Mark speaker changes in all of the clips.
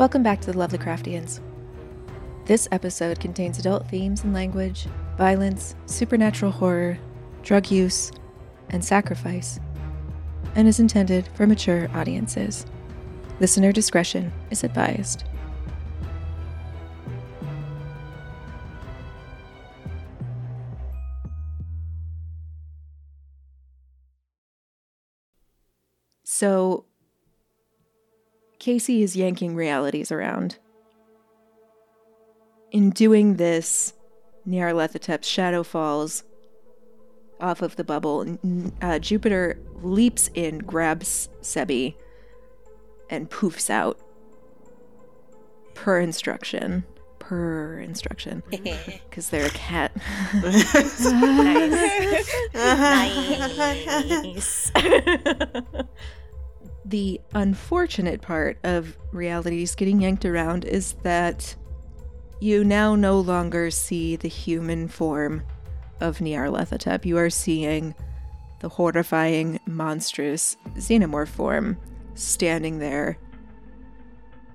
Speaker 1: Welcome back to the Lovely Craftians. This episode contains adult themes and language, violence, supernatural horror, drug use, and sacrifice, and is intended for mature audiences. Listener discretion is advised. Casey is yanking realities around. In doing this, Nyarlathotep's shadow falls off of the bubble. Uh, Jupiter leaps in, grabs Sebi, and poofs out. Per instruction. Per instruction. Because they're a cat.
Speaker 2: nice. nice.
Speaker 1: The unfortunate part of realities getting yanked around is that you now no longer see the human form of Nyarlathotep. You are seeing the horrifying, monstrous xenomorph form standing there.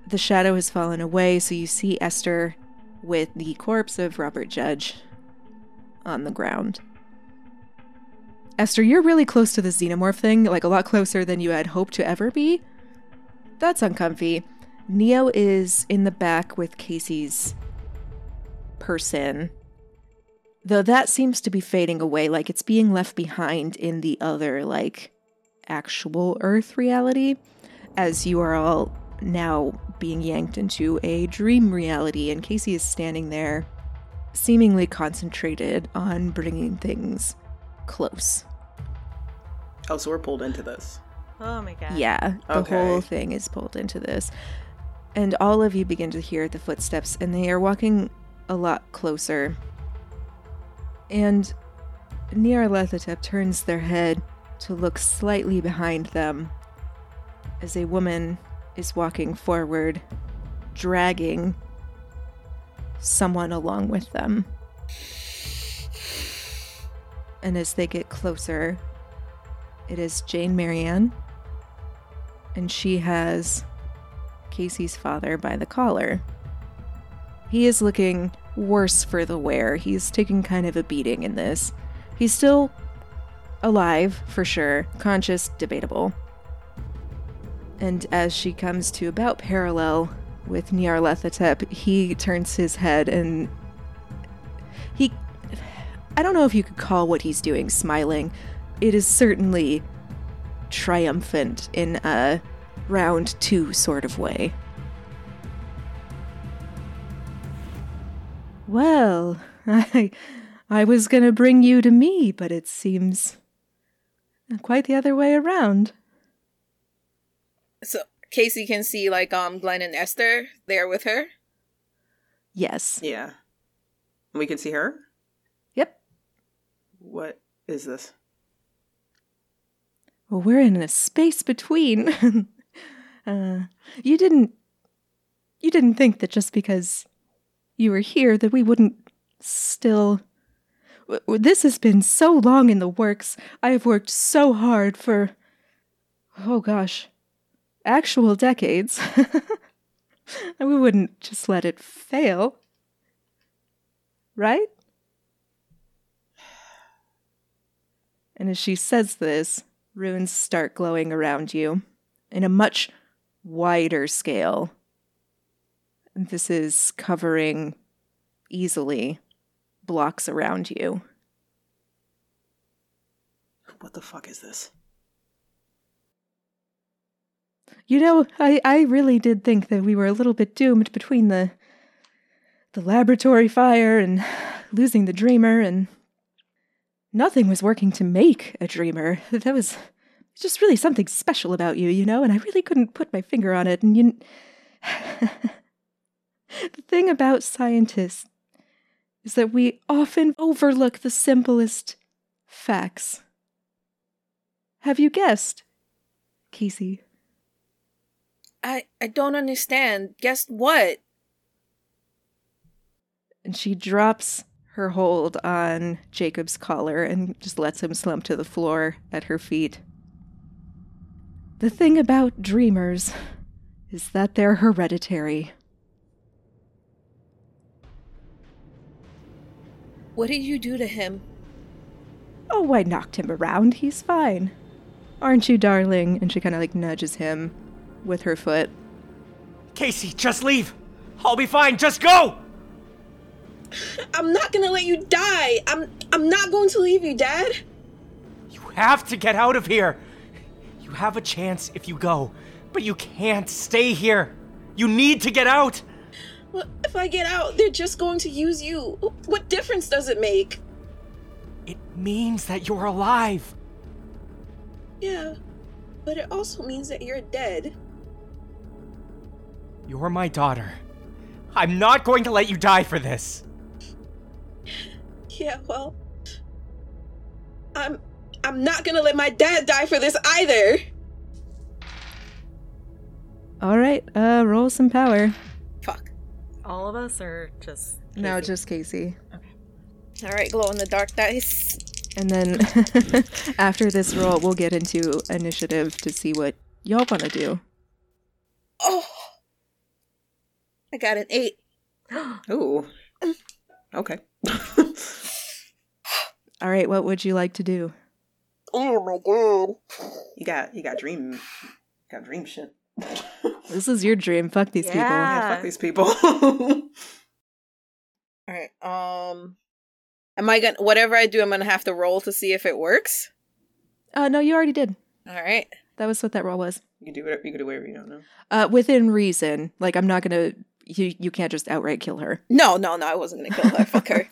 Speaker 1: The shadow has fallen away, so you see Esther with the corpse of Robert Judge on the ground. Esther, you're really close to the xenomorph thing, like a lot closer than you had hoped to ever be. That's uncomfy. Neo is in the back with Casey's person. Though that seems to be fading away, like it's being left behind in the other, like, actual Earth reality, as you are all now being yanked into a dream reality, and Casey is standing there, seemingly concentrated on bringing things close.
Speaker 3: Oh, so we're pulled into this.
Speaker 2: Oh my god.
Speaker 1: Yeah, the
Speaker 3: Okay.
Speaker 1: whole thing is pulled into this. And all of you begin to hear the footsteps, and they are walking a lot closer. And Nyarlathotep turns their head to look slightly behind them as a woman is walking forward, dragging someone along with them. And as they get closer, it is Jane Marianne, and she has Casey's father by the collar. He is looking worse for the wear. He's taking kind of a beating in this. He's still alive, for sure, conscious, debatable. And as she comes to about parallel with Nyarlathotep, he turns his head and. I don't know if you could call what he's doing smiling. It is certainly triumphant in a round two sort of way. Well, I I was gonna bring you to me, but it seems quite the other way around.
Speaker 4: So Casey can see like um Glenn and Esther there with her.
Speaker 1: Yes.
Speaker 3: Yeah. We can see her? What is this?
Speaker 1: Well, we're in a space between. uh, you didn't. You didn't think that just because you were here that we wouldn't still. This has been so long in the works. I have worked so hard for. Oh gosh. Actual decades. we wouldn't just let it fail. Right? And as she says this, runes start glowing around you in a much wider scale. This is covering easily blocks around you.
Speaker 3: What the fuck is this?
Speaker 1: You know, I, I really did think that we were a little bit doomed between the the laboratory fire and losing the dreamer and nothing was working to make a dreamer. That was just really something special about you, you know, and I really couldn't put my finger on it. And you The thing about scientists is that we often overlook the simplest facts. Have you guessed, Casey?
Speaker 4: I I don't understand. Guess what?
Speaker 1: And she drops her hold on Jacob's collar and just lets him slump to the floor at her feet. The thing about dreamers is that they're hereditary.
Speaker 4: What did you do to him?
Speaker 1: Oh, I knocked him around. He's fine. Aren't you, darling? And she kind of like nudges him with her foot.
Speaker 2: Casey, just leave. I'll be fine. Just go.
Speaker 5: I'm not gonna let you die. I'm I'm not going to leave you, Dad.
Speaker 2: You have to get out of here. You have a chance if you go, but you can't stay here. You need to get out.
Speaker 5: Well, if I get out, they're just going to use you. What difference does it make?
Speaker 2: It means that you're alive.
Speaker 5: Yeah, but it also means that you're dead.
Speaker 2: You're my daughter. I'm not going to let you die for this.
Speaker 5: Yeah, well, I'm I'm not gonna let my dad die for this either.
Speaker 1: All right, uh, roll some power.
Speaker 4: Fuck.
Speaker 6: All of us are just
Speaker 1: No, just Casey. Okay.
Speaker 4: All right, glow in the dark dice.
Speaker 1: And then after this roll, we'll get into initiative to see what y'all want to do.
Speaker 4: Oh, I got an eight.
Speaker 3: Ooh. Okay.
Speaker 1: All right, what would you like to do?
Speaker 5: Oh my god.
Speaker 3: you got you got dream you got dream shit.
Speaker 1: This is your dream. Fuck these
Speaker 3: Yeah,
Speaker 6: Yeah.
Speaker 3: fuck these people.
Speaker 4: All right. Um, am I gonna whatever I do? I'm gonna have to roll to see if it works.
Speaker 1: people. Uh, no, you already did.
Speaker 4: All right.
Speaker 1: That was what that roll was.
Speaker 3: you can do whatever you can do whatever you don't know.
Speaker 1: Uh, within reason. Like, I'm not gonna. You you can't just outright kill her.
Speaker 4: No, no, no. I wasn't gonna kill her. Fuck her.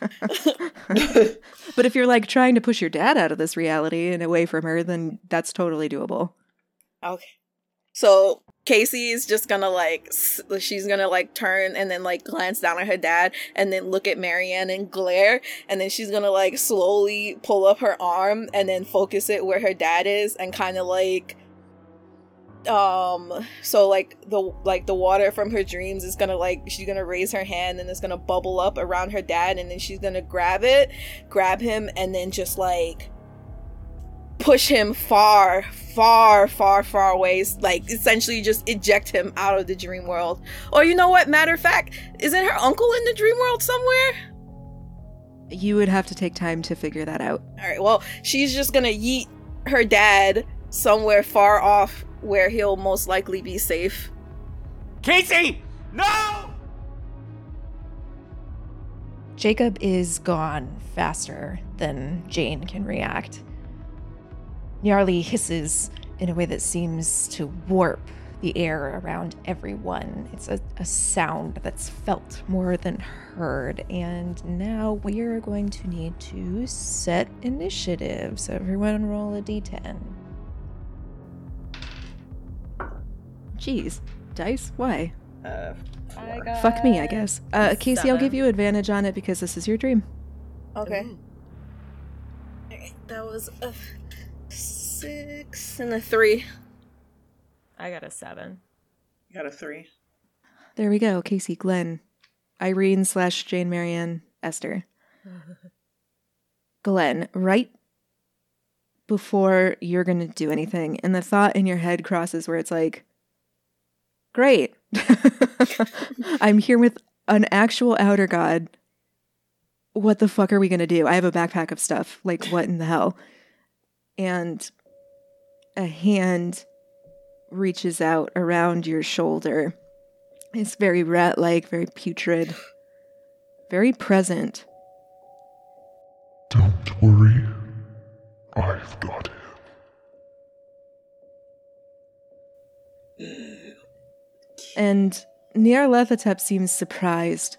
Speaker 1: But if you're like trying to push your dad out of this reality and away from her, then that's totally doable.
Speaker 4: Okay. So Casey is just gonna like she's gonna like turn and then like glance down at her dad and then look at Marianne and glare and then she's gonna like slowly pull up her arm and then focus it where her dad is and kind of like um so like the like the water from her dreams is gonna like she's gonna raise her hand and it's gonna bubble up around her dad and then she's gonna grab it grab him and then just like push him far, far, far, far away. Like essentially just eject him out of the dream world. Or you know what? Matter of fact, isn't her uncle in the dream world somewhere?
Speaker 1: You would have to take time to figure that out.
Speaker 4: All right. Well, she's just gonna yeet her dad somewhere far off where he'll most likely be safe.
Speaker 2: Casey! No!
Speaker 7: Jacob is gone faster than Jane can react. Nyarly hisses in a way that seems to warp the air around everyone. It's a, a sound that's felt more than heard. And now we are going to need to set initiative. So everyone roll a d10.
Speaker 1: Jeez, dice? Why?
Speaker 3: Uh, four.
Speaker 1: Fuck me, I guess. Uh, Casey, I'll give you advantage on it because this is your dream.
Speaker 4: Okay. Alright, That was a six and a three.
Speaker 6: I got a seven.
Speaker 3: You got a three.
Speaker 1: There we go. Casey, Glenn, Irene slash Jane Marianne, Esther. Glenn, right before you're going to do anything, and the thought in your head crosses where it's like, great. I'm here with an actual outer god. What the fuck are we going to do? I have a backpack of stuff. Like, what in the hell? And a hand reaches out around your shoulder. It's very rat like, very putrid, very present.
Speaker 8: Don't worry. I've got him.
Speaker 1: And Nyarlathotep seems surprised,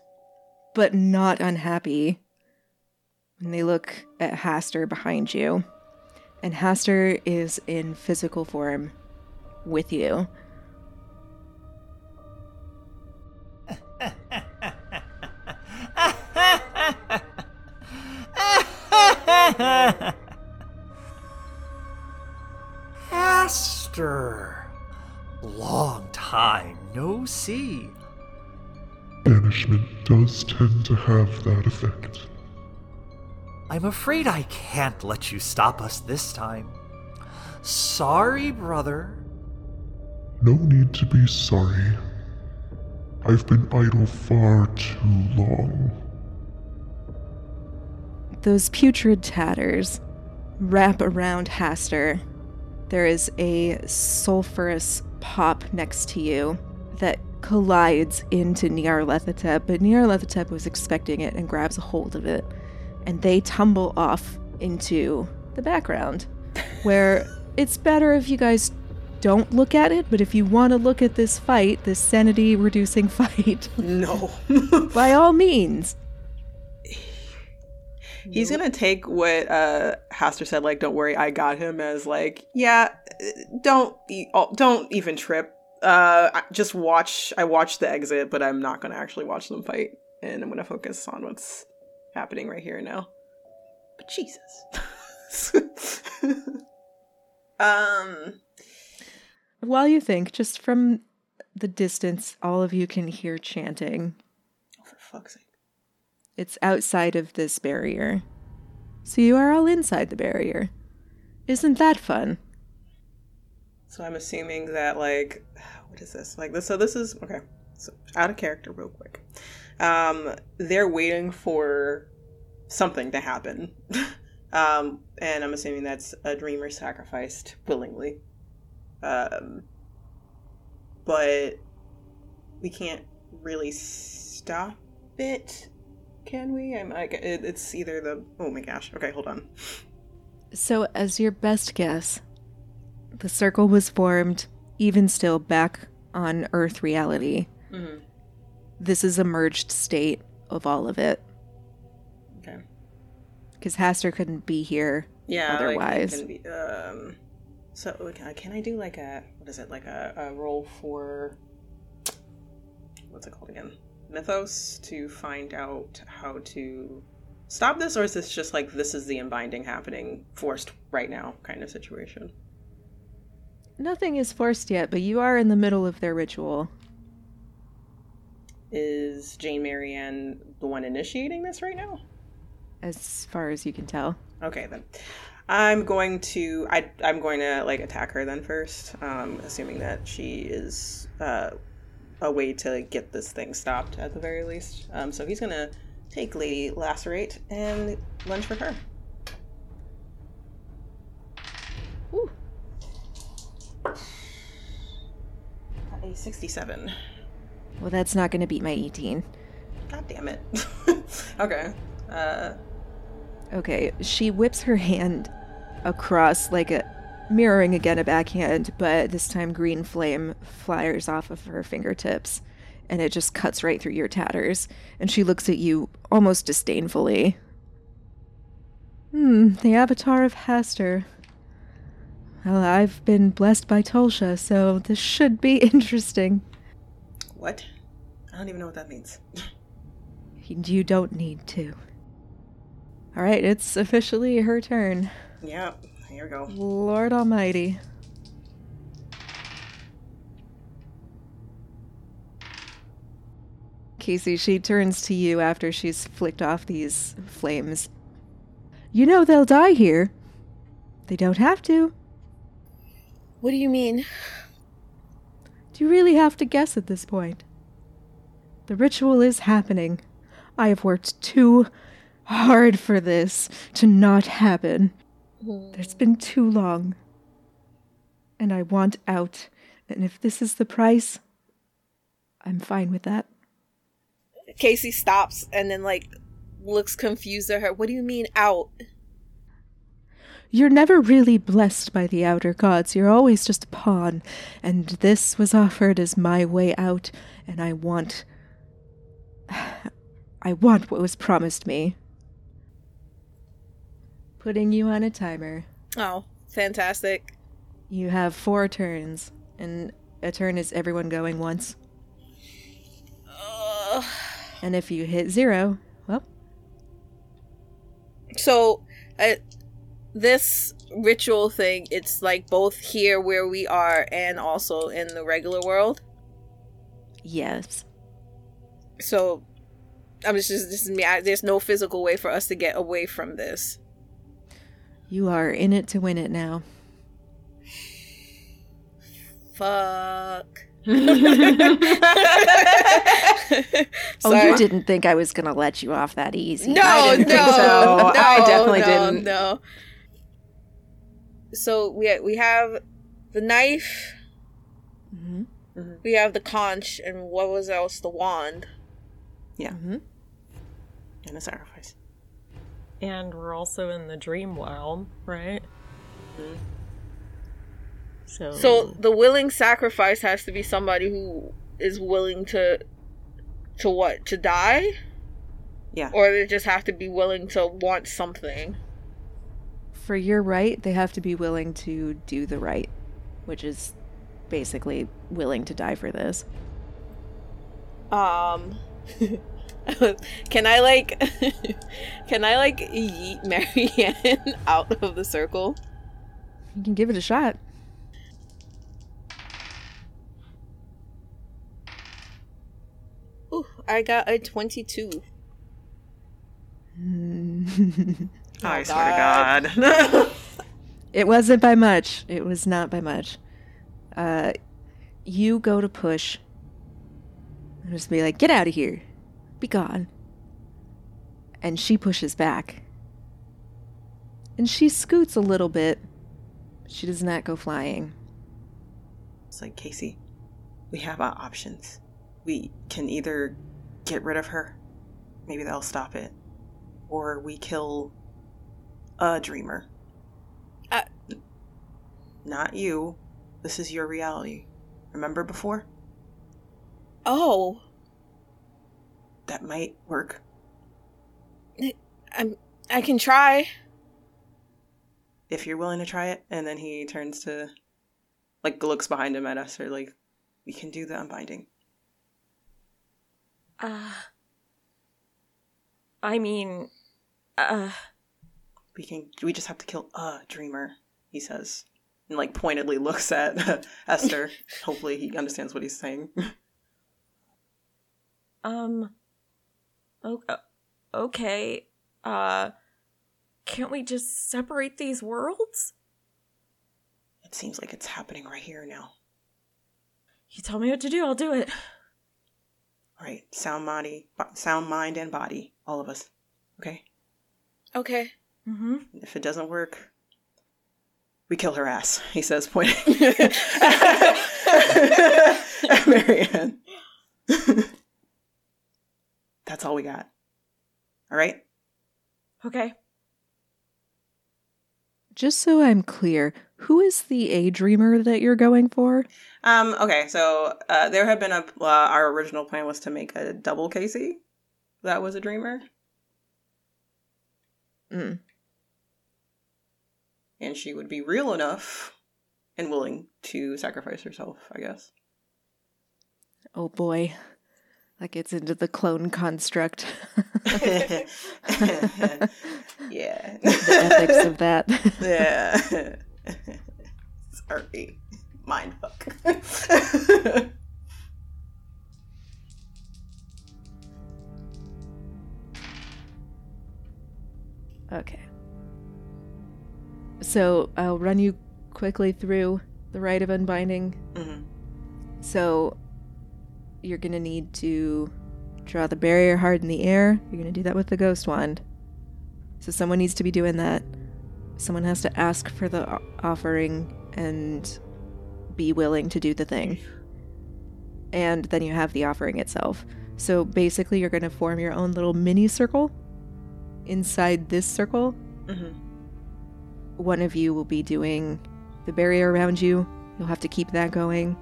Speaker 1: but not unhappy. And they look at Hastur behind you. And Hastur is in physical form with you.
Speaker 2: Hastur! Long time no see.
Speaker 8: Banishment does tend to have that effect.
Speaker 2: I'm afraid I can't let you stop us this time. Sorry, brother.
Speaker 8: No need to be sorry. I've been idle far too long.
Speaker 1: Those putrid tatters wrap around Hastur. There is a sulfurous pop next to you that collides into Nyarlathotep, but Nyarlathotep was expecting it and grabs a hold of it. And they tumble off into the background, where it's better if you guys don't look at it, but if you want to look at this fight, this sanity reducing fight,
Speaker 3: No.
Speaker 1: by all means.
Speaker 3: He's gonna take what uh Hastur said, like, "Don't worry, I got him." As like, yeah, don't don't even trip. Uh, just watch. I watched the exit, but I'm not gonna actually watch them fight, and I'm gonna focus on what's happening right here and now. But Jesus. um.
Speaker 1: While you think, just from the distance, all of you can hear chanting.
Speaker 3: Oh, for fuck's sake.
Speaker 1: It's outside of this barrier. So you are all inside the barrier. Isn't that fun?
Speaker 3: So I'm assuming that like what is this? Like this so this is okay. So out of character real quick. Um they're waiting for something to happen. um and I'm assuming that's a dreamer sacrificed willingly. Um but we can't really stop it. Can we? I'm like it, it's either the Oh my gosh. Okay, hold on.
Speaker 1: So, as your best guess, the circle was formed, even still back on Earth reality.
Speaker 3: Mhm.
Speaker 1: This is a merged state of all of it.
Speaker 3: Okay.
Speaker 1: Because Hastur couldn't be here
Speaker 3: yeah like,
Speaker 1: otherwise.
Speaker 3: can be, um so okay, can i do like a what is it like a, a roll for what's it called again mythos to find out how to stop this or is this just like this is the unbinding happening forced right now kind of situation
Speaker 1: Nothing is forced yet, but you are in the middle of their ritual.
Speaker 3: is jane marianne the one initiating this right now
Speaker 1: As far as you can tell.
Speaker 3: Okay then. I'm going to I I'm going to like attack her then first, um, assuming that she is uh, a way to get this thing stopped at the very least. Um, so he's gonna take Lady Lacerate and lunge for her. Ooh. A 67.
Speaker 1: Well, that's not to beat my 18.
Speaker 3: God damn it. okay. Uh,
Speaker 1: Okay, she whips her hand across like a mirroring again a backhand, but this time green flame fires off of her fingertips and it just cuts right through your tatters. And she looks at you almost disdainfully. Hmm, the avatar of Hastur. Well, I've been blessed by Tulzscha, so this should be interesting.
Speaker 3: what? I don't even know what that means.
Speaker 1: You don't need to. All right, it's officially her turn.
Speaker 3: yeah, here we go.
Speaker 1: Lord Almighty. Casey, she turns to you after she's flicked off these flames. You know they'll die here. They don't have to.
Speaker 4: What do you mean?
Speaker 1: Do you really have to guess at this point? The ritual is happening. I have worked too hard for this to not happen. It's been too long. And I want out. And if this is the price, I'm fine with that.
Speaker 4: Casey stops and then like looks confused at her. What do you mean out?
Speaker 1: You're never really blessed by the outer gods. You're always just a pawn. And this was offered as my way out, and I want. I want what was promised me. Putting you on a timer.
Speaker 4: Oh, fantastic.
Speaker 1: You have four turns, and a turn is everyone going once.
Speaker 4: Ugh.
Speaker 1: And if you hit zero, well,
Speaker 4: So, uh, this ritual thing, it's like both here where we are and also in the regular world.
Speaker 1: yes.
Speaker 4: So, I'm just, just, just me. I, there's no physical way for us to get away from this.
Speaker 1: You are in it to win it now.
Speaker 4: Fuck.
Speaker 1: Oh, you didn't think I was gonna let you off that easy.
Speaker 4: No,
Speaker 3: I didn't
Speaker 4: no,
Speaker 3: think so.
Speaker 4: no,
Speaker 3: I definitely
Speaker 4: no,
Speaker 3: didn't.
Speaker 4: No. So we we have the knife,
Speaker 1: Mhm.
Speaker 4: we have the conch, and what was else? The wand.
Speaker 3: Yeah.
Speaker 1: Mhm.
Speaker 3: And a sacrifice.
Speaker 6: And we're also in the dream realm, right? So,
Speaker 4: So the willing sacrifice has to be somebody who is willing to to what? To die?
Speaker 3: Yeah.
Speaker 4: Or they just have to be willing to want something.
Speaker 1: For your right, they have to be willing to do the right, which is basically willing to die for this.
Speaker 4: Um Can I like can I like yeet Marianne out of the circle?
Speaker 1: You can give it a shot.
Speaker 4: Ooh, I got a 22.
Speaker 3: I
Speaker 4: Oh,
Speaker 3: swear to God.
Speaker 1: It wasn't by much. It was not by much. Uh, you go to push. And just be like, get out of here. Be gone. And she pushes back. And she scoots a little bit. She does not go flying.
Speaker 3: it's like, Casey, we have our options. We can either get rid of her, maybe that'll stop it, or we kill a dreamer.
Speaker 4: Uh-
Speaker 3: Not you. This is your reality. Remember before?
Speaker 4: Oh,
Speaker 3: That might work.
Speaker 4: I'm I can try.
Speaker 3: If you're willing to try it. And then he turns to, like, looks behind him at us, or like, we can do the unbinding.
Speaker 6: uh, I mean, uh,
Speaker 3: We can. We just have to kill a dreamer. He says, and like pointedly looks at Esther. Hopefully, he understands what he's saying.
Speaker 6: um, o- okay, uh, can't we just separate these worlds?
Speaker 3: it seems like it's happening right here now.
Speaker 6: You tell me what to do, I'll do it.
Speaker 3: All right, sound body, sound mind, and body, all of us. Okay.
Speaker 4: Okay.
Speaker 6: Mm-hmm.
Speaker 3: If it doesn't work, we kill her ass. He says, pointing at Marianne. That's all we got. All right.
Speaker 6: Okay.
Speaker 1: Just so I'm clear, who is the A dreamer that you're going for?
Speaker 3: Um. Okay. So uh, there had been a. Uh, our original plan was to make a double Casey. That was a dreamer,
Speaker 1: Mm.
Speaker 3: and she would be real enough and willing to sacrifice herself. I guess.
Speaker 1: Oh boy. That gets into the clone construct.
Speaker 3: yeah.
Speaker 1: the ethics of that.
Speaker 3: yeah. Sorry. Mind fuck.
Speaker 1: Okay. So I'll run you quickly through the rite of unbinding.
Speaker 3: Mhm.
Speaker 1: So you're gonna need to draw the barrier hard in the air. You're gonna do that with the ghost wand. So someone needs to be doing that. Someone has to ask for the offering and be willing to do the thing. And then you have the offering itself. So basically, you're going to form your own little mini circle inside this circle
Speaker 3: Mhm.
Speaker 1: one of you will be doing the barrier around you. You'll have to keep that going.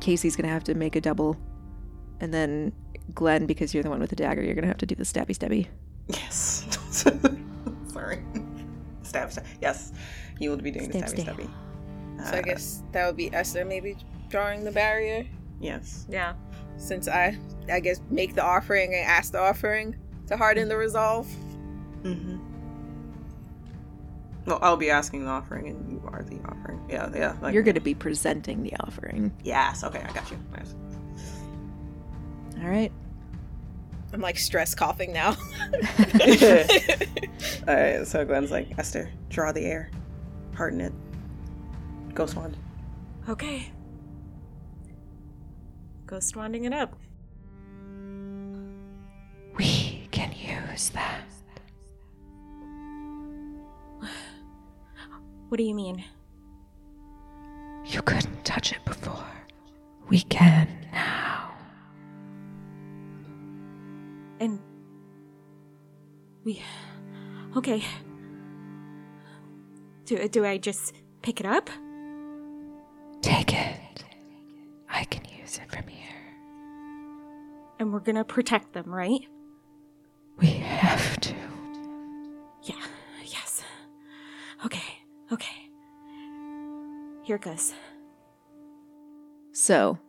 Speaker 1: Casey's gonna have to make a double, and then Glenn, because you're the one with the dagger, you're gonna have to do the stabby stabby.
Speaker 3: Yes. Sorry. Stab, stab. Yes. You will be doing
Speaker 1: Stab,
Speaker 3: the stabby
Speaker 1: stab.
Speaker 3: stabby.
Speaker 4: So I
Speaker 3: Uh,
Speaker 4: guess that would be Esther maybe drawing the barrier.
Speaker 3: Yes.
Speaker 6: Yeah.
Speaker 4: Since I I guess make the offering and ask the offering to harden the resolve.
Speaker 3: Mm-hmm. Well, I'll be asking the offering, and you are the offering. Yeah, yeah. Like,
Speaker 1: You're gonna be presenting the offering.
Speaker 3: Yes. Okay, I got you. Yes.
Speaker 1: All right.
Speaker 4: I'm like stress coughing now.
Speaker 3: All right. So Glenn's like, Esther, draw the air, harden it. Ghost wand.
Speaker 6: Okay. ghost wanding it up.
Speaker 7: We can use that.
Speaker 6: What do you mean?
Speaker 7: You couldn't touch it before. We can now.
Speaker 6: And we okay. Do do I just pick it up?
Speaker 7: Take it. I can use it from here.
Speaker 6: And we're gonna protect them, right?
Speaker 7: We have to.
Speaker 6: Yeah. Yes. Okay. Okay. Here it goes.
Speaker 1: So,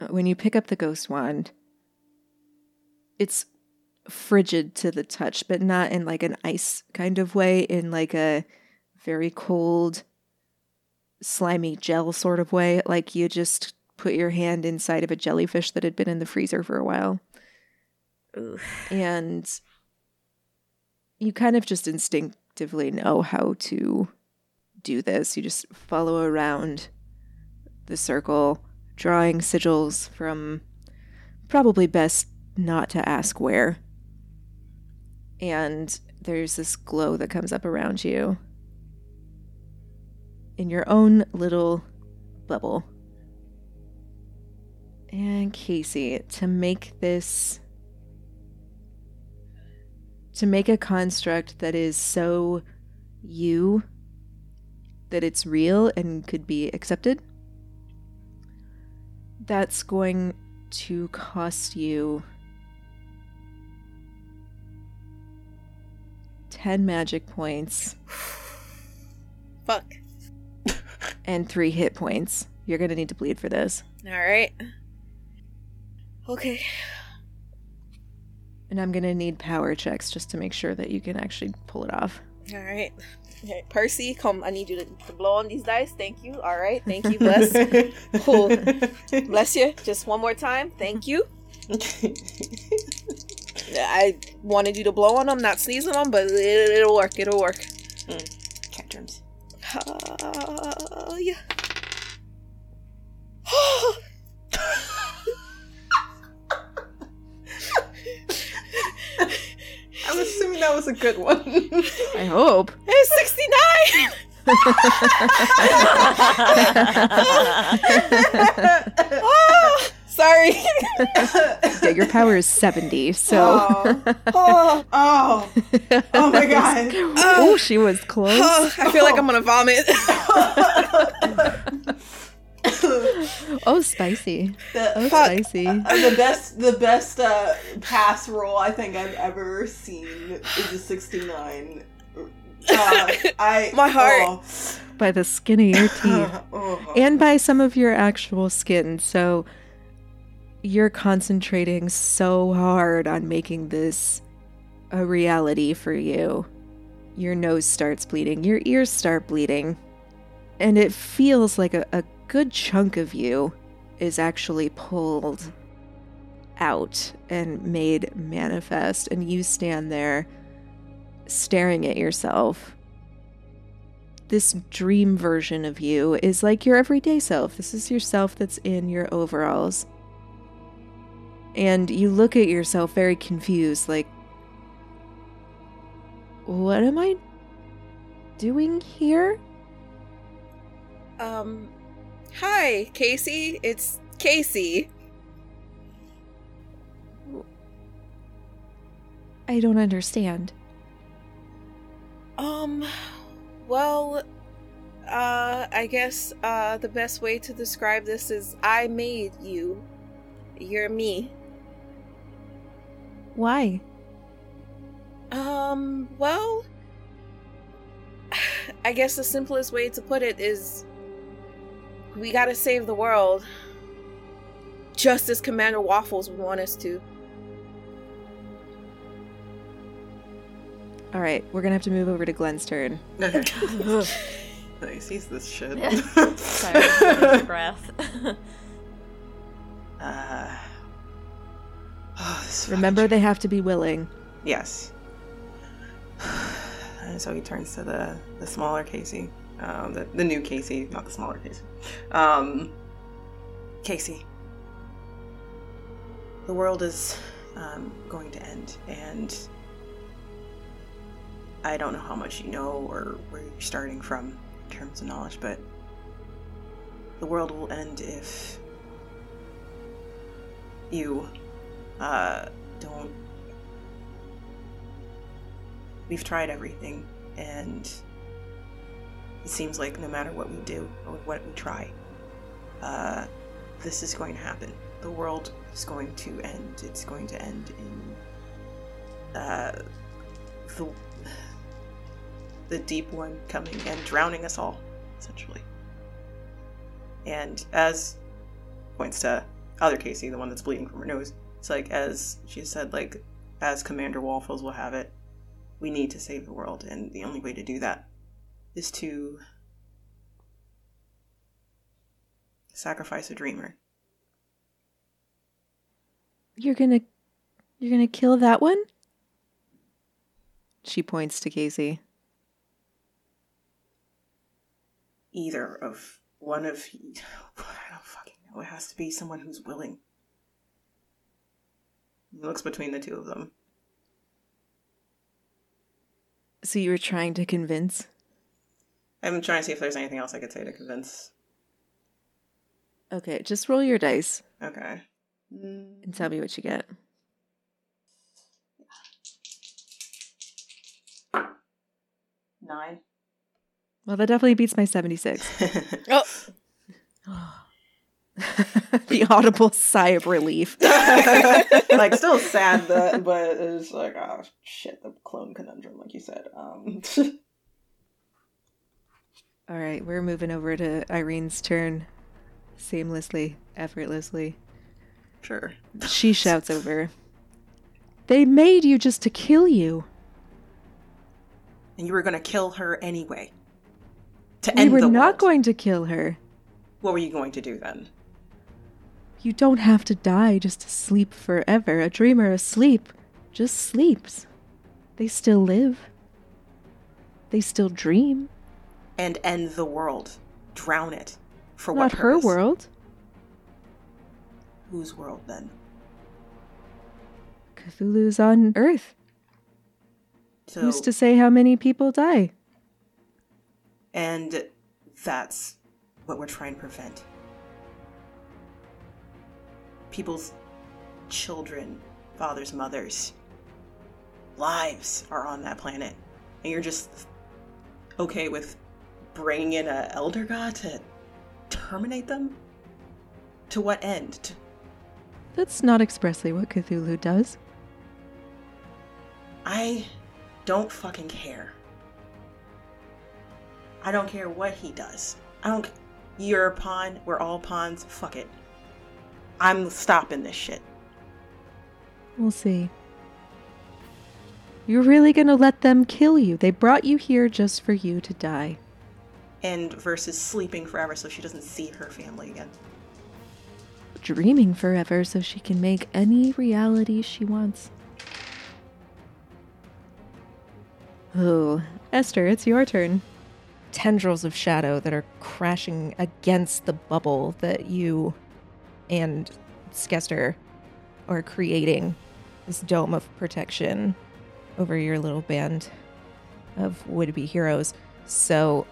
Speaker 1: uh, when you pick up the ghost wand, it's frigid to the touch, but not in like an ice kind of way, in like a very cold, slimy gel sort of way. Like you just put your hand inside of a jellyfish that had been in the freezer for a while. And you kind of just instinctively know how to do this. You just follow around the circle, drawing sigils from probably best not to ask where. And there's this glow that comes up around you in your own little bubble. And Casey, to make this. To make a construct that is so you that it's real and could be accepted, that's going to cost you 10 magic points
Speaker 4: Fuck.
Speaker 1: and 3 hit points. You're going to need to bleed for this.
Speaker 4: All right. Okay.
Speaker 1: And I'm going to need power checks just to make sure that you can actually pull it off.
Speaker 4: All right. Okay, Percy, come. I need you to, to blow on these dice. Thank you. All right. Thank you. Bless. Cool. Bless you. Just one more time. Thank you. I wanted you to blow on them, not sneeze on them, but it, it'll work. It'll work.
Speaker 3: Cat germs.
Speaker 4: Uh, yeah.
Speaker 3: I'm assuming that was a good one.
Speaker 1: I hope.
Speaker 4: It's 69! Ah, sorry.
Speaker 1: Yeah, your power is 70, so.
Speaker 3: Oh.
Speaker 4: Oh,
Speaker 3: oh. Oh my god.
Speaker 1: oh, she was close.
Speaker 4: oh, I feel like I'm gonna vomit.
Speaker 1: Oh, spicy.
Speaker 3: The,
Speaker 1: Oh,
Speaker 4: Fuck.
Speaker 1: spicy.
Speaker 3: the best the best uh, pass roll I think I've ever seen is a 69. Uh, I
Speaker 4: My heart.
Speaker 3: oh.
Speaker 1: By the skin of your teeth.
Speaker 3: Oh.
Speaker 1: and by some of your actual skin. So you're concentrating so hard on making this a reality for you. Your nose starts bleeding, your ears start bleeding, and it feels like a, a good chunk of you is actually pulled out and made manifest, and you stand there staring at yourself this dream version of you is like your everyday self. This is yourself that's in your overalls. And you look at yourself very confused, like, what am I doing here?
Speaker 4: um, hi, Casey. It's Casey.
Speaker 1: I don't understand.
Speaker 4: Um, well, uh, I guess, uh, the best way to describe this is I made you. You're me.
Speaker 1: Why?
Speaker 4: Um, well, I guess the simplest way to put it is we gotta save the world. Just as Commander Waffles would want us to.
Speaker 1: All right, we're gonna have to move over to Glenn's turn.
Speaker 3: Okay. He sees this shit.
Speaker 6: Sorry, breath.
Speaker 3: this
Speaker 1: Remember, they have to be willing.
Speaker 3: Yes. And so he turns to the the smaller Casey, um, the the new Casey, not the smaller Casey. Um, Casey, the world is um, going to end, and I don't know how much you know or where you're starting from in terms of knowledge, but the world will end if you uh, don't. We've tried everything, and it seems like no matter what we do or what we try, uh, this is going to happen. The world is going to end. It's going to end in uh, the the deep one coming and drowning us all, essentially. And as points to other Casey, the one that's bleeding from her nose, it's like as she said, like as Commander Waffles will have it, we need to save the world, and the only way to do that is to sacrifice a dreamer.
Speaker 1: You're gonna you're gonna kill that one? She points to Casey.
Speaker 3: Either of one of I don't fucking know. It has to be someone who's willing. He looks between the two of them.
Speaker 1: So you were trying to convince?
Speaker 3: I'm trying to see if there's anything else I could say to convince.
Speaker 1: Okay, just roll your dice
Speaker 3: Okay.
Speaker 1: and tell me what you get.
Speaker 3: Nine.
Speaker 1: Well, that definitely beats my 76.
Speaker 4: Oh,
Speaker 1: the audible sigh of relief.
Speaker 3: like still sad that but it's like oh shit the clone conundrum like you said um
Speaker 1: All right, we're moving over to Irene's turn. Seamlessly, effortlessly.
Speaker 3: sure
Speaker 1: She shouts over. They made you just to kill you.
Speaker 3: and you were gonna kill her anyway to
Speaker 1: We
Speaker 3: end
Speaker 1: were
Speaker 3: the
Speaker 1: not
Speaker 3: world.
Speaker 1: going to kill her.
Speaker 3: what were you going to do then
Speaker 1: You don't have to die just to sleep forever. A dreamer asleep just sleeps. They still live. They still dream.
Speaker 3: and end the world drown it for
Speaker 1: Not
Speaker 3: what
Speaker 1: her world.
Speaker 3: whose world then
Speaker 1: Cthulhu's on Earth.
Speaker 3: so
Speaker 1: Who's to say how many people die?
Speaker 3: and that's what we're trying to prevent people's children fathers mothers lives are on that planet. And you're just okay with bringing in a elder god to terminate them? To what end?
Speaker 1: That's not expressly what Cthulhu does.
Speaker 3: i don't fucking care. I don't care what he does. I don't you're a pawn we're all pawns fuck it i'm stopping this shit
Speaker 1: We'll see. You're really gonna let them kill you? They brought you here just for you to die.
Speaker 3: and versus sleeping forever so she doesn't see her family again
Speaker 1: Dreaming forever so she can make any reality she wants. Oh, Esther, it's your turn.
Speaker 7: tendrils of shadow that are crashing against the bubble that you and Skester are creating this dome of protection over your little band of would be heroes. So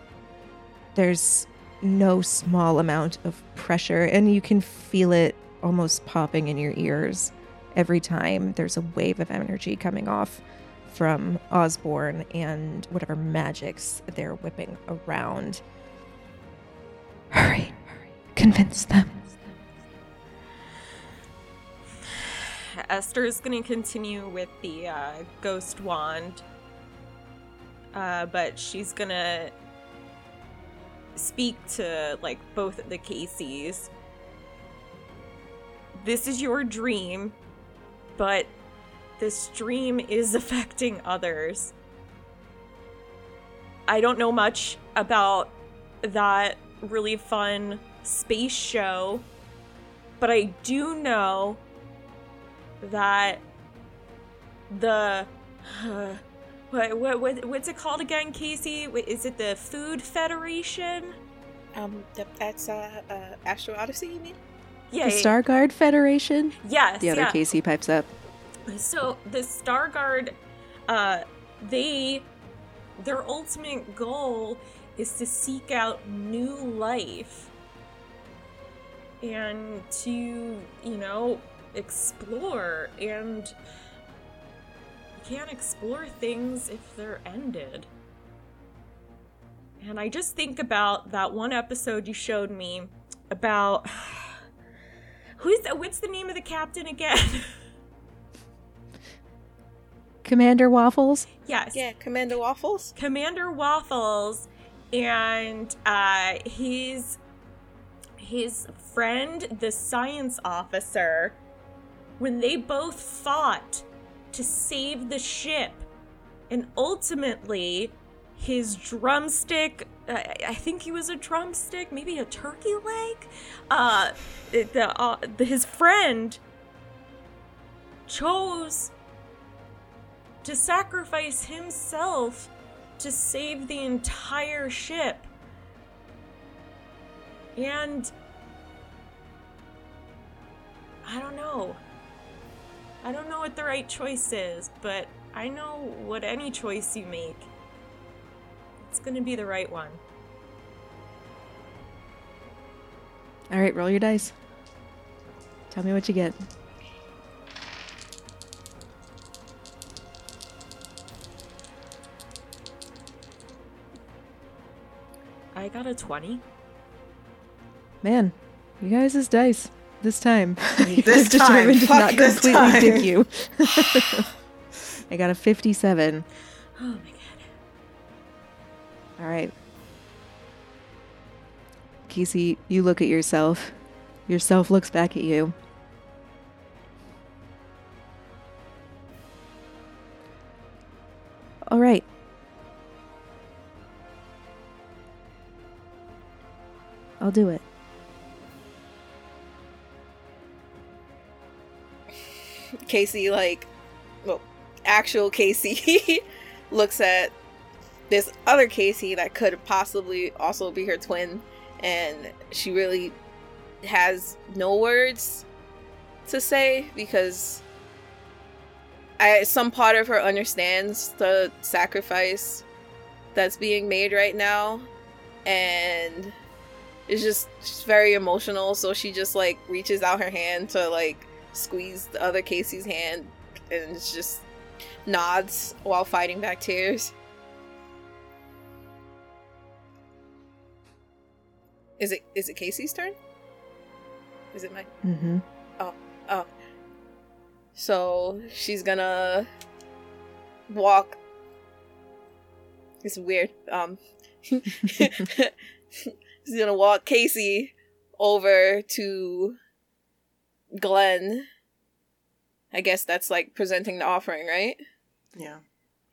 Speaker 7: there's no small amount of pressure, and you can feel it almost popping in your ears every time there's a wave of energy coming off from Osborne and whatever magics they're whipping around.
Speaker 1: Hurry, hurry. Convince them.
Speaker 6: Esther's going to continue with the uh, ghost wand, uh, but she's going to speak to like both of the Caseys. This is your dream, but this dream is affecting others. I don't know much about that really fun space show, but I do know that the what, what what what's it called again, Casey? Is it the Food Federation?
Speaker 4: um, that's uh, uh, Astro Odyssey. You mean?
Speaker 6: Yeah,
Speaker 1: The
Speaker 6: yeah,
Speaker 1: Star Guard Federation?
Speaker 6: Yes.
Speaker 1: The other
Speaker 6: yeah.
Speaker 1: Casey pipes up.
Speaker 6: So the Star Guard, uh, they, their ultimate goal is to seek out new life and to, you know, explore. And you can't explore things if they're ended. And I just think about that one episode you showed me about who's what's the name of the captain again?
Speaker 1: Commander Waffles?
Speaker 6: yes.
Speaker 4: Yeah, Commander Waffles.
Speaker 6: Commander Waffles and uh, his his friend, the science officer, when they both fought to save the ship, and ultimately his drumstick. I I think he was a drumstick, maybe a turkey leg. Uh, the, uh, the, his friend chose to sacrifice himself to save the entire ship. And I don't know. I don't know what the right choice is, but I know what any choice you make. It's gonna be the right one.
Speaker 1: All right, roll your dice. Tell me what you get.
Speaker 6: I got a 20.
Speaker 1: Man, you guys' is dice this time.
Speaker 3: This time.
Speaker 1: determined to
Speaker 3: Fuck
Speaker 1: not
Speaker 3: this
Speaker 1: completely
Speaker 3: time.
Speaker 1: dig you. I got a 57.
Speaker 6: Oh my god.
Speaker 1: All right. Casey, you look at yourself. Yourself looks back at you. All right. I'll do it.
Speaker 4: Casey, like, well, actual Casey, looks at this other Casey that could possibly also be her twin, and she really has no words to say because I some part of her understands the sacrifice that's being made right now, and it's just very emotional. So she just like reaches out her hand to like squeeze the other Casey's hand and just nods while fighting back tears. Is it is it Casey's turn? Is it my
Speaker 1: Mm-hmm.
Speaker 4: Oh, oh. So she's gonna walk it's weird. Um she's gonna walk Casey over to Glenn. I guess that's like presenting the offering, right?
Speaker 3: Yeah.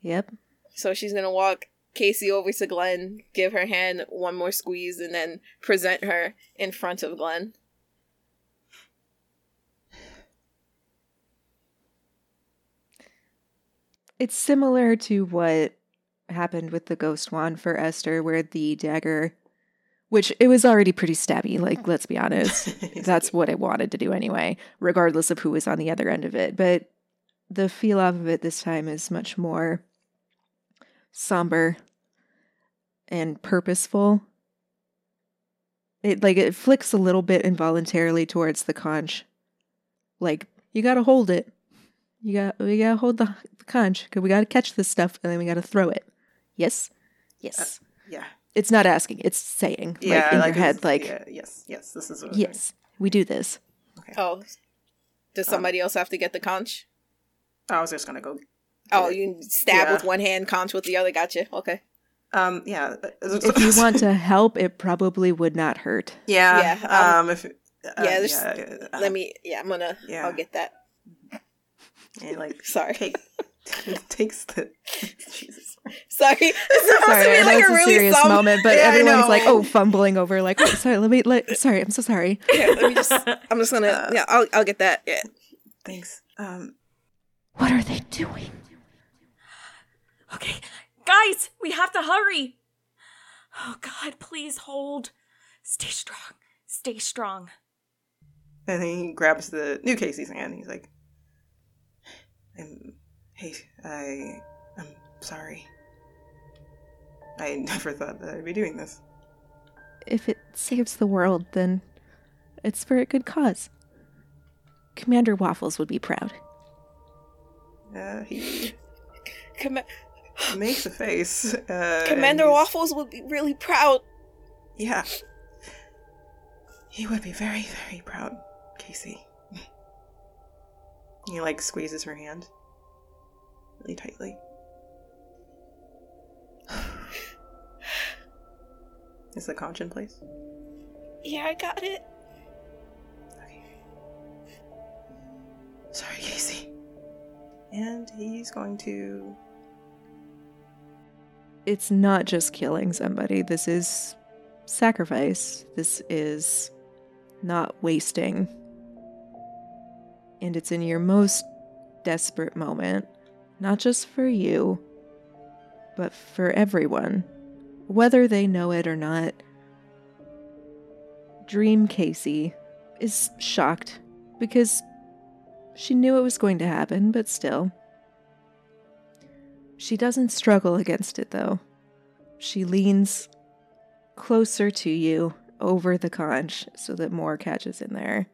Speaker 1: Yep.
Speaker 4: So she's gonna walk Casey over to Glenn, give her hand one more squeeze, and then present her in front of Glenn.
Speaker 1: It's similar to what happened with the ghost wand for Esther, where the dagger, which it was already pretty stabby, like, mm. let's be honest. That's what it wanted to do anyway, regardless of who was on the other end of it. But the feel of it this time is much more somber and purposeful. It like it flicks a little bit involuntarily towards the conch. Like, you gotta hold it. You got we gotta hold the, the conch because we gotta catch this stuff and then we gotta throw it. Yes, uh, yes.
Speaker 3: Yeah.
Speaker 1: It's not asking; it's saying.
Speaker 3: Yeah.
Speaker 1: like in your head, like
Speaker 3: yeah, yes, yes. This is what I'm doing.
Speaker 1: yes, we do this.
Speaker 4: Oh, does somebody else have to get the conch?
Speaker 3: I was just gonna go.
Speaker 4: Oh, you stab
Speaker 3: Yeah.
Speaker 4: with one hand, conch with the other. Gotcha. Okay.
Speaker 3: Um. Yeah.
Speaker 1: If you want to help, it probably would not hurt.
Speaker 3: Yeah.
Speaker 4: Yeah,
Speaker 3: Um. If. Uh,
Speaker 4: yeah,
Speaker 3: yeah, uh,
Speaker 4: Let me. Yeah, I'm gonna.
Speaker 3: yeah.
Speaker 4: I'll get that.
Speaker 3: and, like
Speaker 4: Sorry.
Speaker 3: take takes the Jesus.
Speaker 4: Sorry. It's supposed
Speaker 1: Sorry,
Speaker 4: to be like
Speaker 1: it's
Speaker 4: a
Speaker 1: a
Speaker 4: really
Speaker 1: serious
Speaker 4: some-
Speaker 1: moment, but
Speaker 3: Yeah,
Speaker 1: everyone's like, "Oh, fumbling over." Like, "Wait, sorry, let me. Let, sorry, I'm so sorry."
Speaker 4: Yeah, let me just. I'm just gonna.
Speaker 3: Uh,
Speaker 4: yeah, I'll. I'll get that. Yeah.
Speaker 3: Thanks. Um.
Speaker 7: What are they doing?
Speaker 6: Okay, guys, we have to hurry. Oh God, please hold. Stay strong. Stay strong.
Speaker 3: And then he grabs the new Casey's hand. He's like, I'm, "Hey, I, I'm sorry. I never thought that I'd be doing this."
Speaker 1: If it saves the world, then it's for a good cause. Commander Waffles would be proud.
Speaker 3: Uh, he
Speaker 4: Com-
Speaker 3: makes a face. Uh,
Speaker 4: Commander Waffles would be really proud.
Speaker 3: Yeah. He would be very, very proud, Casey. He like squeezes her hand really tightly. Is the conch in place?
Speaker 4: Yeah, I got it.
Speaker 3: Okay. Sorry, Casey. And he's going to.
Speaker 1: It's not just killing somebody, this is sacrifice. This is not wasting. And it's in your most desperate moment, not just for you, but for everyone, whether they know it or not. Dream Casey is shocked because she knew it was going to happen, but still. She doesn't struggle against it, though. She leans closer to you over the conch so that more catches in there.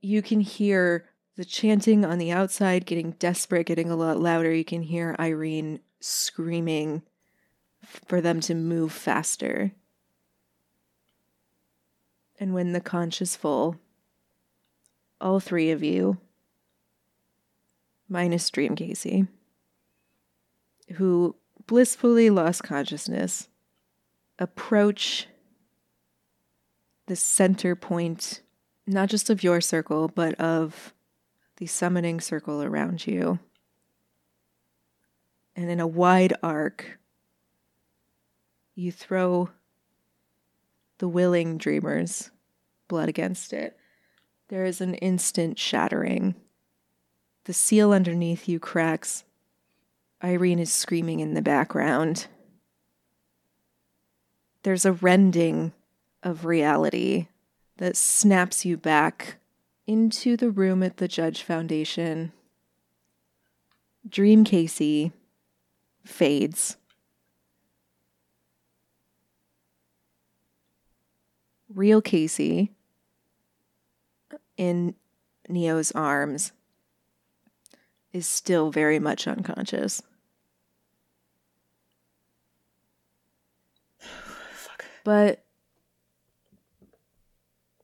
Speaker 1: You can hear the chanting on the outside getting desperate, getting a lot louder. You can hear Irene screaming for them to move faster. And when the conch is full, all three of you, minus Dream Casey, who blissfully lost consciousness, approach the center point, not just of your circle, but of the summoning circle around you. And in a wide arc, you throw the willing dreamers blood against it. There is an instant shattering. The seal underneath you cracks. Irene is screaming in the background. There's a rending of reality that snaps you back into the room at the Judge Foundation. Dream Casey fades. Real Casey in Neo's arms is still very much unconscious. But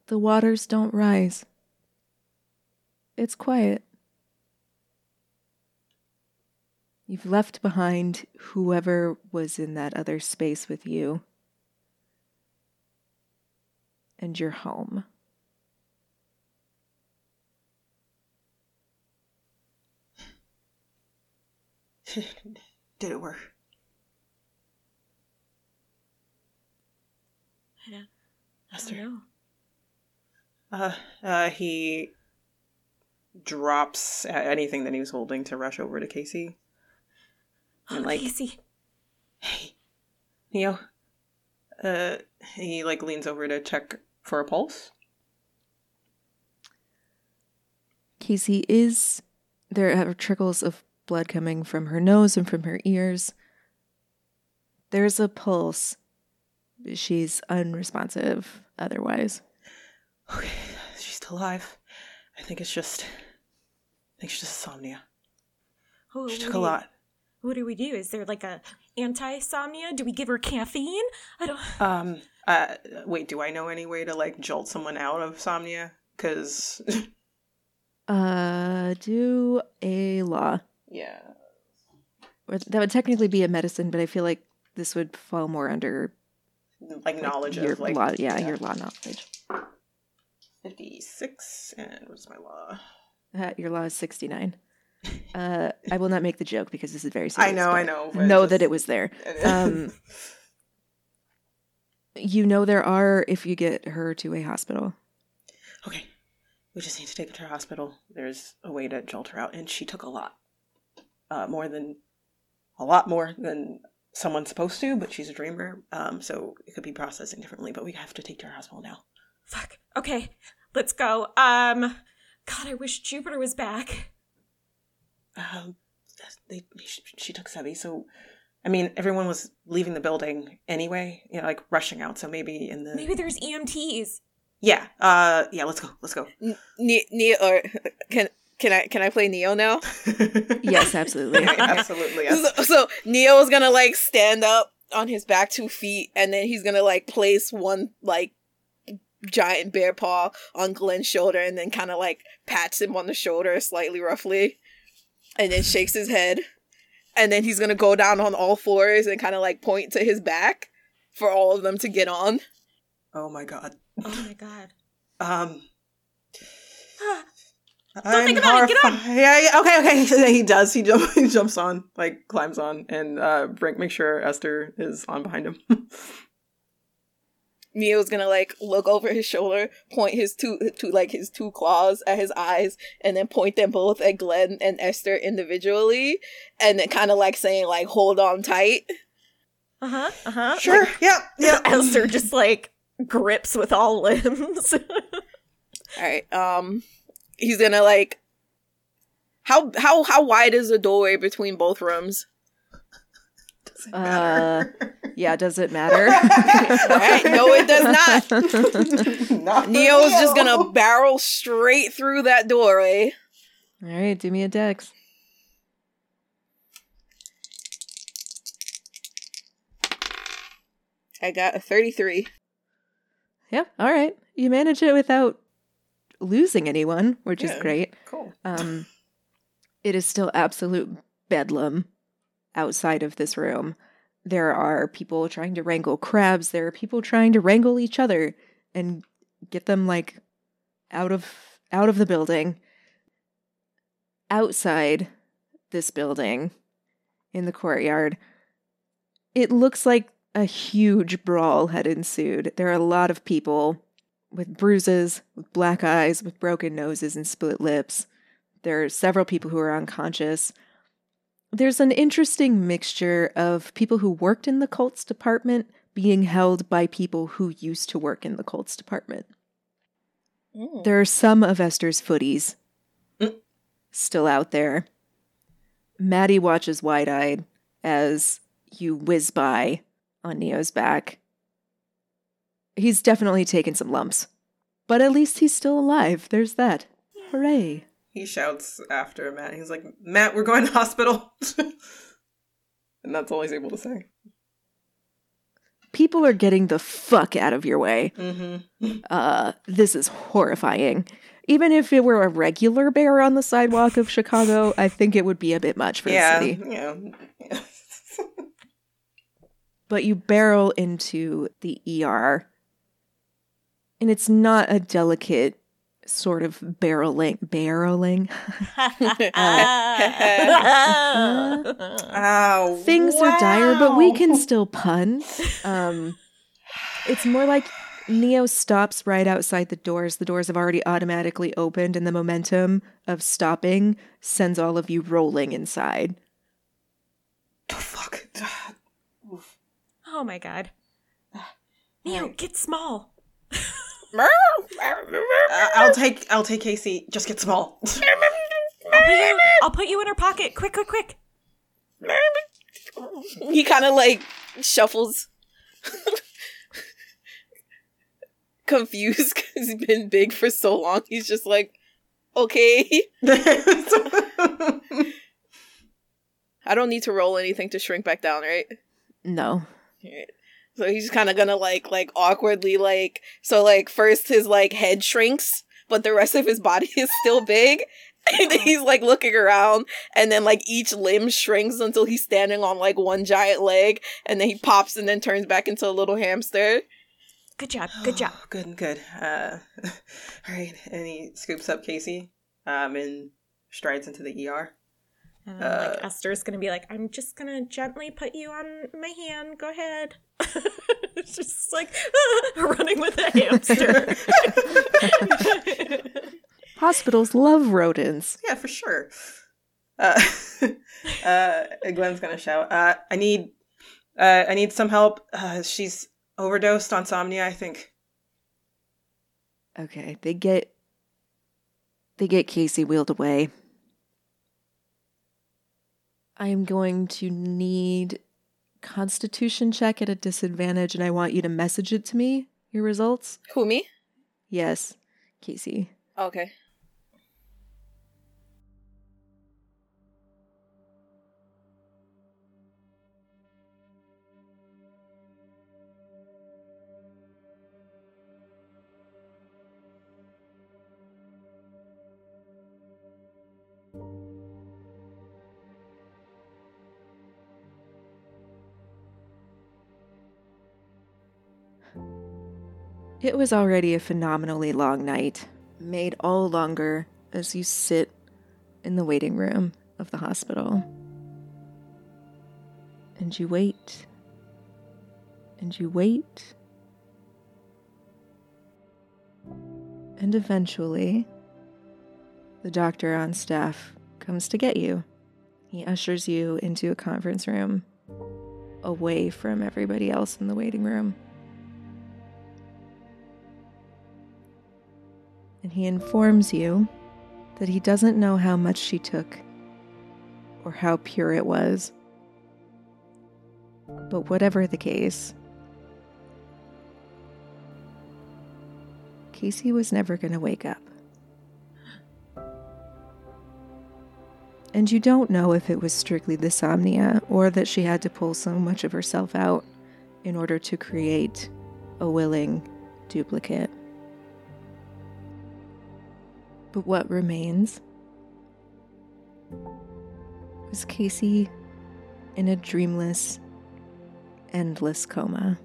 Speaker 1: the waters don't rise. It's quiet. You've left behind whoever was in that other space with you. And you're home.
Speaker 3: Did it work?
Speaker 6: I don't, I don't know.
Speaker 3: Uh, uh, he drops anything that he was holding to rush over to Casey. And
Speaker 6: Oh,
Speaker 3: like,
Speaker 6: Casey.
Speaker 3: hey, Neo. Uh, he like leans over to check for a pulse.
Speaker 1: Casey is. There are trickles of blood coming from her nose and from her ears. There's a pulse. She's unresponsive otherwise.
Speaker 3: Okay, she's still alive. I think it's just. I think she's just insomnia.
Speaker 6: Oh,
Speaker 3: She took a lot.
Speaker 6: What do we do? Is there like a anti-somnia? Do we give her caffeine? I don't.
Speaker 3: Um. Uh. Wait. Do I know any way to like jolt someone out of somnia? Because.
Speaker 1: Uh, do a lore.
Speaker 3: yeah.
Speaker 1: Or that would technically be a medicine, but I feel like this would fall more under
Speaker 3: Like
Speaker 1: like,
Speaker 3: knowledge
Speaker 1: your
Speaker 3: of like.
Speaker 1: lore. Yeah, your lore knowledge.
Speaker 3: Fifty-six. And what's my lore?
Speaker 1: Uh, your lore is sixty nine. Uh, I will not make the joke because this is very
Speaker 3: I
Speaker 1: serious.
Speaker 3: know. I know.
Speaker 1: Know
Speaker 3: just-
Speaker 1: that it was there. Um, you know there are if you get her to a hospital.
Speaker 3: Okay. We just need to take her to a hospital. There's a way to jolt her out, and she took a lot. Uh, more than a lot more than someone's supposed to, but she's a dreamer, um, so it could be processing differently. But we have to take her to the hospital now.
Speaker 6: Fuck. Okay, let's go. Um, God, I wish Jupiter was back.
Speaker 3: Um, they, she, she took Sebi, so I mean, everyone was leaving the building anyway, you know, like rushing out. So maybe in the
Speaker 6: Maybe there's EMTs.
Speaker 3: yeah, uh, yeah. Let's go. Let's go.
Speaker 4: Ne- Neo, or can can I can I play Neo now?
Speaker 1: Yes, absolutely.
Speaker 3: Absolutely. Yes.
Speaker 4: So, so is gonna like stand up on his back two feet, and then he's gonna like place one like giant bear paw on Glenn's shoulder, and then kind of like pats him on the shoulder slightly roughly, and then shakes his head, and then he's gonna go down on all fours and kind of like point to his back for all of them to get on.
Speaker 3: Oh my god.
Speaker 6: Oh my god.
Speaker 3: Um.
Speaker 6: Don't think about it, get on.
Speaker 3: Yeah, yeah, okay, okay. He does. He, jump, he jumps on, like climbs on, and uh, Brink make sure Esther is on behind him.
Speaker 4: Neo's gonna like look over his shoulder, point his two, to like his two claws at his eyes, and then point them both at Glenn and Esther individually, and then kind of like saying like hold on tight.
Speaker 6: Uh huh. Uh huh.
Speaker 3: sure. yeah. Yeah.
Speaker 6: Esther just like grips with all limbs.
Speaker 4: All right. Um, he's gonna like. How how how wide is the doorway between both rooms?
Speaker 3: Doesn't
Speaker 1: Uh, yeah, does it matter?
Speaker 4: Right? No, it does not.
Speaker 3: Not for
Speaker 4: Neo's just gonna barrel straight through that doorway.
Speaker 1: All right, do me a dex.
Speaker 4: I got a thirty-three.
Speaker 1: Yep. All right. You manage it without losing anyone, which is great.
Speaker 3: Cool.
Speaker 1: Um, it is still absolute bedlam outside of this room. There are people trying to wrangle crabs. There are people trying to wrangle each other and get them like out of out of the building. Outside this building, in the courtyard, it looks like a huge brawl had ensued. There are a lot of people with bruises, with black eyes, with broken noses and split lips. There are several people who are unconscious. There's an interesting mixture of people who worked in the cults department being held by people who used to work in the cults department. There are some of Esther's footies
Speaker 3: Mm.
Speaker 1: still out there. Maddie watches wide eyed as you whiz by on Neo's back. He's definitely taken some lumps, but at least he's still alive. There's that. Hooray.
Speaker 3: He shouts after Matt. He's like, Matt, we're going to hospital. and that's all he's able to say.
Speaker 1: People are getting the fuck out of your way.
Speaker 3: Mm-hmm.
Speaker 1: Uh, this is horrifying. Even if it were a regular bear on the sidewalk of Chicago, I think it would be a bit much for
Speaker 3: Yeah.
Speaker 1: the city.
Speaker 3: Yeah. yeah.
Speaker 1: But you barrel into the ER, and it's not a delicate sort of barreling. Barreling?
Speaker 3: Ow.
Speaker 1: Things are dire, but we can still pun. Um, it's more like Neo stops right outside the doors. The doors have already automatically opened, and the momentum of stopping sends all of you rolling inside.
Speaker 3: Oh, fuck.
Speaker 6: oh my god. Neo, get small.
Speaker 3: Uh, I'll take I'll take Casey. Just get small.
Speaker 6: I'll put you, I'll put you in her pocket. Quick, quick, quick.
Speaker 4: he kind of like shuffles confused because he's been big for so long he's just like okay i don't need to roll anything to shrink back down right
Speaker 1: No.
Speaker 4: Alright. So he's kind of gonna like like awkwardly like so like first his like head shrinks but the rest of his body is still big and he's like looking around and then like each limb shrinks until he's standing on like one giant leg and then he pops and then turns back into a little hamster
Speaker 6: Good job. Good job.
Speaker 3: good, and good. Uh, all right, and he scoops up Casey, um, and strides into the ER.
Speaker 6: And then, like Esther's gonna be like, I'm just gonna gently put you on my hand. Go ahead. it's just like running with a hamster.
Speaker 1: Hospitals love rodents.
Speaker 3: Yeah, for sure. Uh, uh, Glenn's gonna shout. Uh, I need, uh, I need some help. Uh, she's overdosed on Somnia. I think.
Speaker 1: Okay, they get they get Casey wheeled away. I am going to need constitution check at a disadvantage and I want you to message it to me, your results.
Speaker 4: Who me?
Speaker 1: Yes, Casey.
Speaker 4: Oh, okay.
Speaker 1: It was already a phenomenally long night, made all longer as you sit in the waiting room of the hospital. And you wait. And you wait. And eventually, the doctor on staff comes to get you. He ushers you into a conference room away from everybody else in the waiting room. And he informs you that he doesn't know how much she took or how pure it was. But whatever the case, Casey was never going to wake up. And you don't know if it was strictly the somnia or that she had to pull so much of herself out in order to create a willing duplicate. But what remains was Casey in a dreamless, endless coma.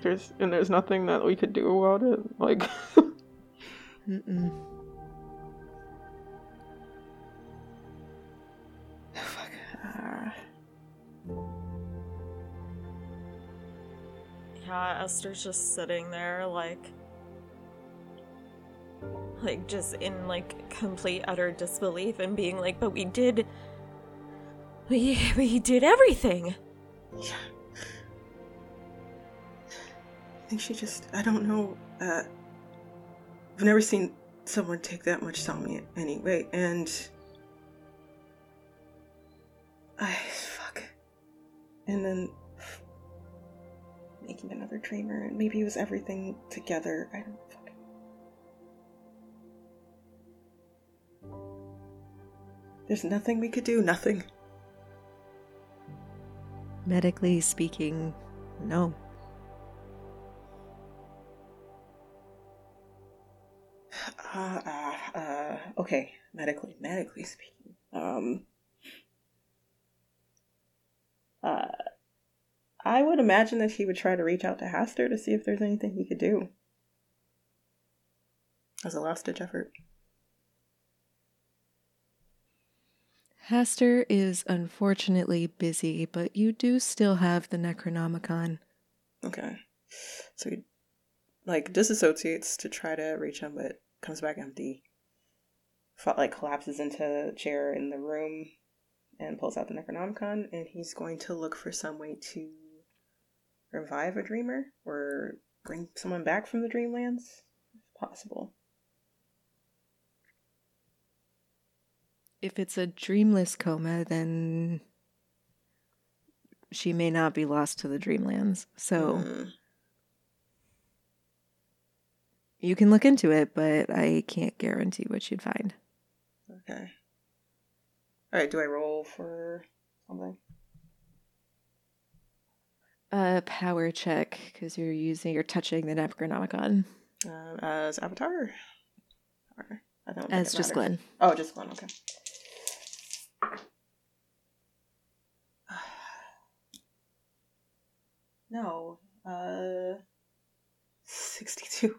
Speaker 3: There's and there's nothing that we could do about it. Like
Speaker 6: Yeah, Esther's just sitting there, like, like just in like complete utter disbelief and being like, "But we did, we we did everything."
Speaker 3: yeah. I think she just I don't know, uh I've never seen someone take that much somnia anyway, and I fuck. And then making another dreamer, and maybe it was everything together. I don't fucking. There's nothing we could do. Nothing.
Speaker 1: Medically speaking, no.
Speaker 3: Uh, uh, uh, okay. Medically, medically speaking, um, uh, I would imagine that he would try to reach out to Hastur to see if there's anything he could do as a last ditch effort.
Speaker 1: Hastur is unfortunately busy, but you do still have the Necronomicon.
Speaker 3: Okay, so he like disassociates to try to reach him, but comes back empty. Like collapses into a chair in the room and pulls out the Necronomicon, and he's going to look for some way to revive a dreamer or bring someone back from the dreamlands, if possible.
Speaker 1: If it's a dreamless coma, then she may not be lost to the dreamlands. So
Speaker 3: Mm,
Speaker 1: you can look into it, but I can't guarantee what you'd find.
Speaker 3: okay. All right. Do I roll for something?
Speaker 1: A power check because you're using, you're touching the Necronomicon
Speaker 3: Uh, as Avatar. Or, I don't
Speaker 1: as just. Glenn.
Speaker 3: Oh, just Glenn. Okay. No. Uh. Sixty-two.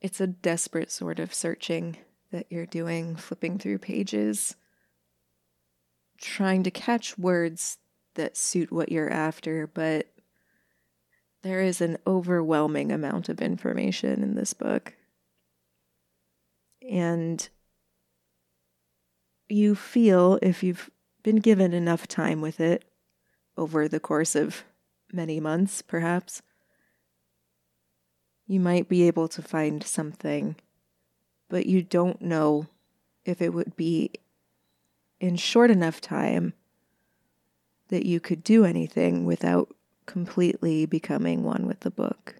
Speaker 1: It's a desperate sort of searching that you're doing, flipping through pages, trying to catch words that suit what you're after, but There is an overwhelming amount of information in this book. And you feel, if you've been given enough time with it over the course of many months, perhaps, you might be able to find something, but you don't know if it would be in short enough time that you could do anything without completely becoming one with the book.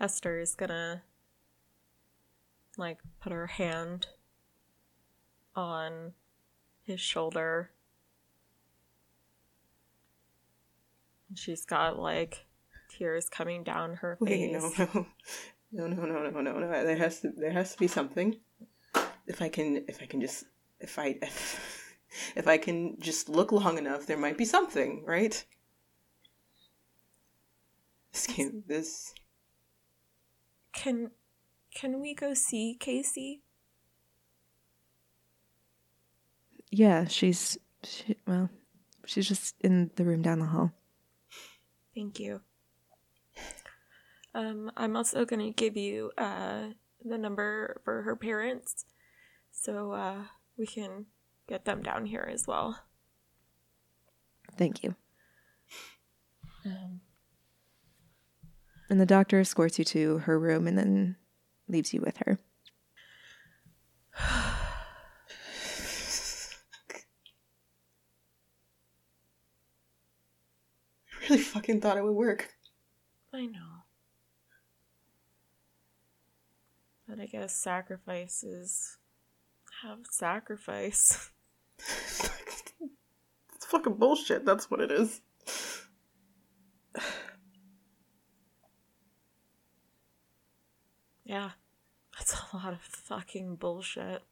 Speaker 6: Esther is gonna like put her hand on his shoulder. And she's got like tears coming down her
Speaker 3: Wait,
Speaker 6: face.
Speaker 3: no, no, no, no, no, no, no, no. There has to, there has to be something. If I can, if I can just, if I, if, if I can just look long enough, there might be something, right? This game, this.
Speaker 6: Can can we go see Casey?
Speaker 1: Yeah, she's she, well, she's just in the room down the hall.
Speaker 6: Thank you. Um, I'm also gonna give you uh the number for her parents, so uh we can get them down here as well.
Speaker 1: Thank you. And the doctor escorts you to her room and then leaves you with her.
Speaker 3: I really fucking thought it would work.
Speaker 6: I know. But I guess sacrifices have sacrifice.
Speaker 3: It's fucking bullshit. That's what it is.
Speaker 6: Yeah, that's a lot of fucking bullshit.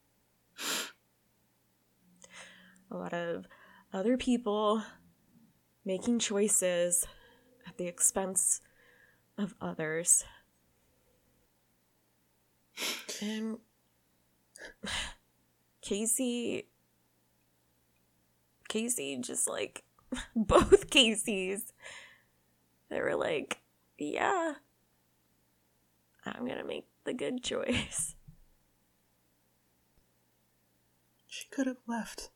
Speaker 6: A lot of other people making choices at the expense of others. And Casey. Casey just like both Caseys. They were like, yeah, I'm gonna make the good choice.
Speaker 3: She could have left.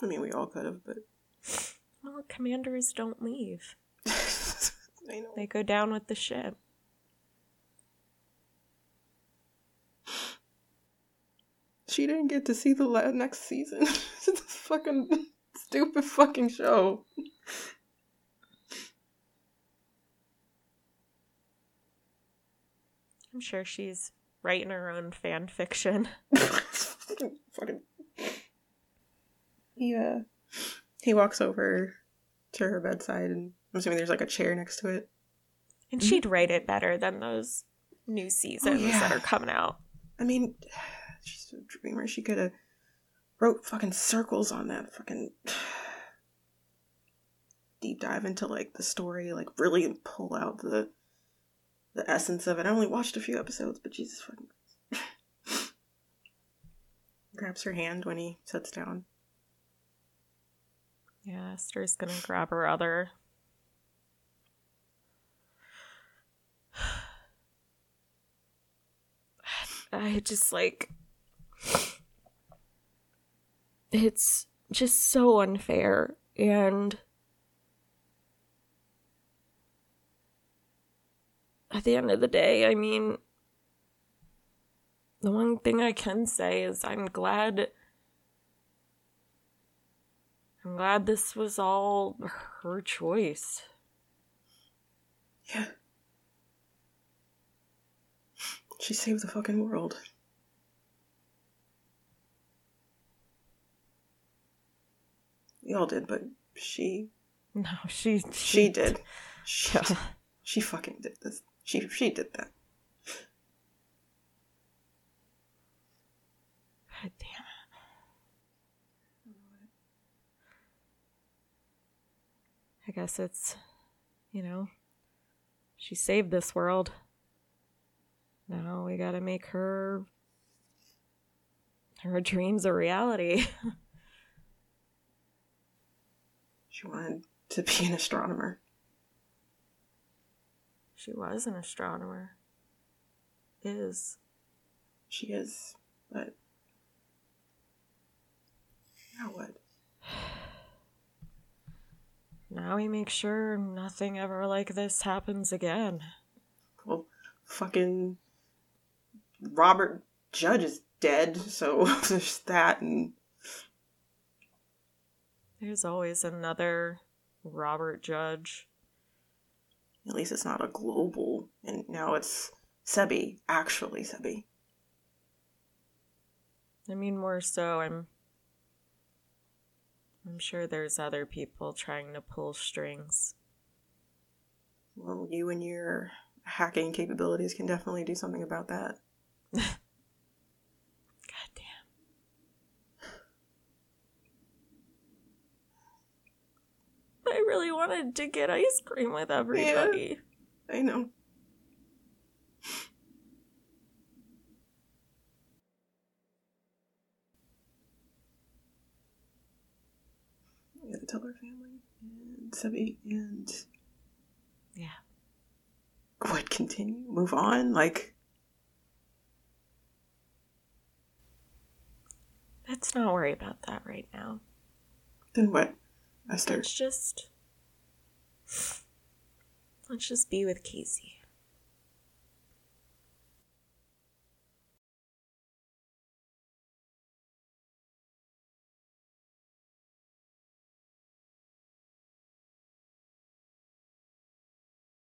Speaker 3: I mean, we all could have, but
Speaker 6: Well, commanders don't leave.
Speaker 3: I know.
Speaker 6: They go down with the ship.
Speaker 3: She didn't get to see the la- next season. it's a fucking stupid fucking show.
Speaker 6: I'm sure she's writing her own fan fiction.
Speaker 3: fucking, fucking. He uh, he walks over to her bedside, and I'm assuming there's like a chair next to it.
Speaker 6: And mm-hmm. she'd write it better than those new seasons oh,
Speaker 3: yeah.
Speaker 6: that are coming out.
Speaker 3: I mean, she's a dreamer. She could have wrote fucking circles on that fucking deep dive into like the story, like really pull out the the essence of it. I only watched a few episodes, but Jesus fucking grabs her hand when he sits down.
Speaker 6: Yeah, Esther's gonna grab her other. I just like. It's just so unfair. And. At the end of the day, I mean. The one thing I can say is I'm glad. I'm glad this was all her choice.
Speaker 3: Yeah. She saved the fucking world. We all did, but she
Speaker 6: No, she
Speaker 3: she did. She,
Speaker 6: Yeah.
Speaker 3: she fucking did this. She she did that.
Speaker 6: God damn it. I guess it's, you know, she saved this world. Now we gotta make her Her dream's a reality.
Speaker 3: She wanted to be an astronomer.
Speaker 6: she was an astronomer. Is.
Speaker 3: She is, but now what?
Speaker 6: Now we make sure nothing ever like this happens again.
Speaker 3: Well, fucking Robert Judge is dead, so there's that, and
Speaker 6: There's always another Robert Judge.
Speaker 3: at least it's not a global. And now it's Sebi, actually Sebi.
Speaker 6: I mean, more so, I'm. I'm sure there's other people trying to pull strings.
Speaker 3: Well, you and your hacking capabilities can definitely do something about that.
Speaker 6: God damn. I really wanted to get ice cream with everybody.
Speaker 3: I know. We have the Teller family and Sebi and
Speaker 6: Yeah.
Speaker 3: what continue? Move on? Like
Speaker 6: Let's not worry about that right now.
Speaker 3: then what? Esther.
Speaker 6: Let's just. Let's just be with Casey.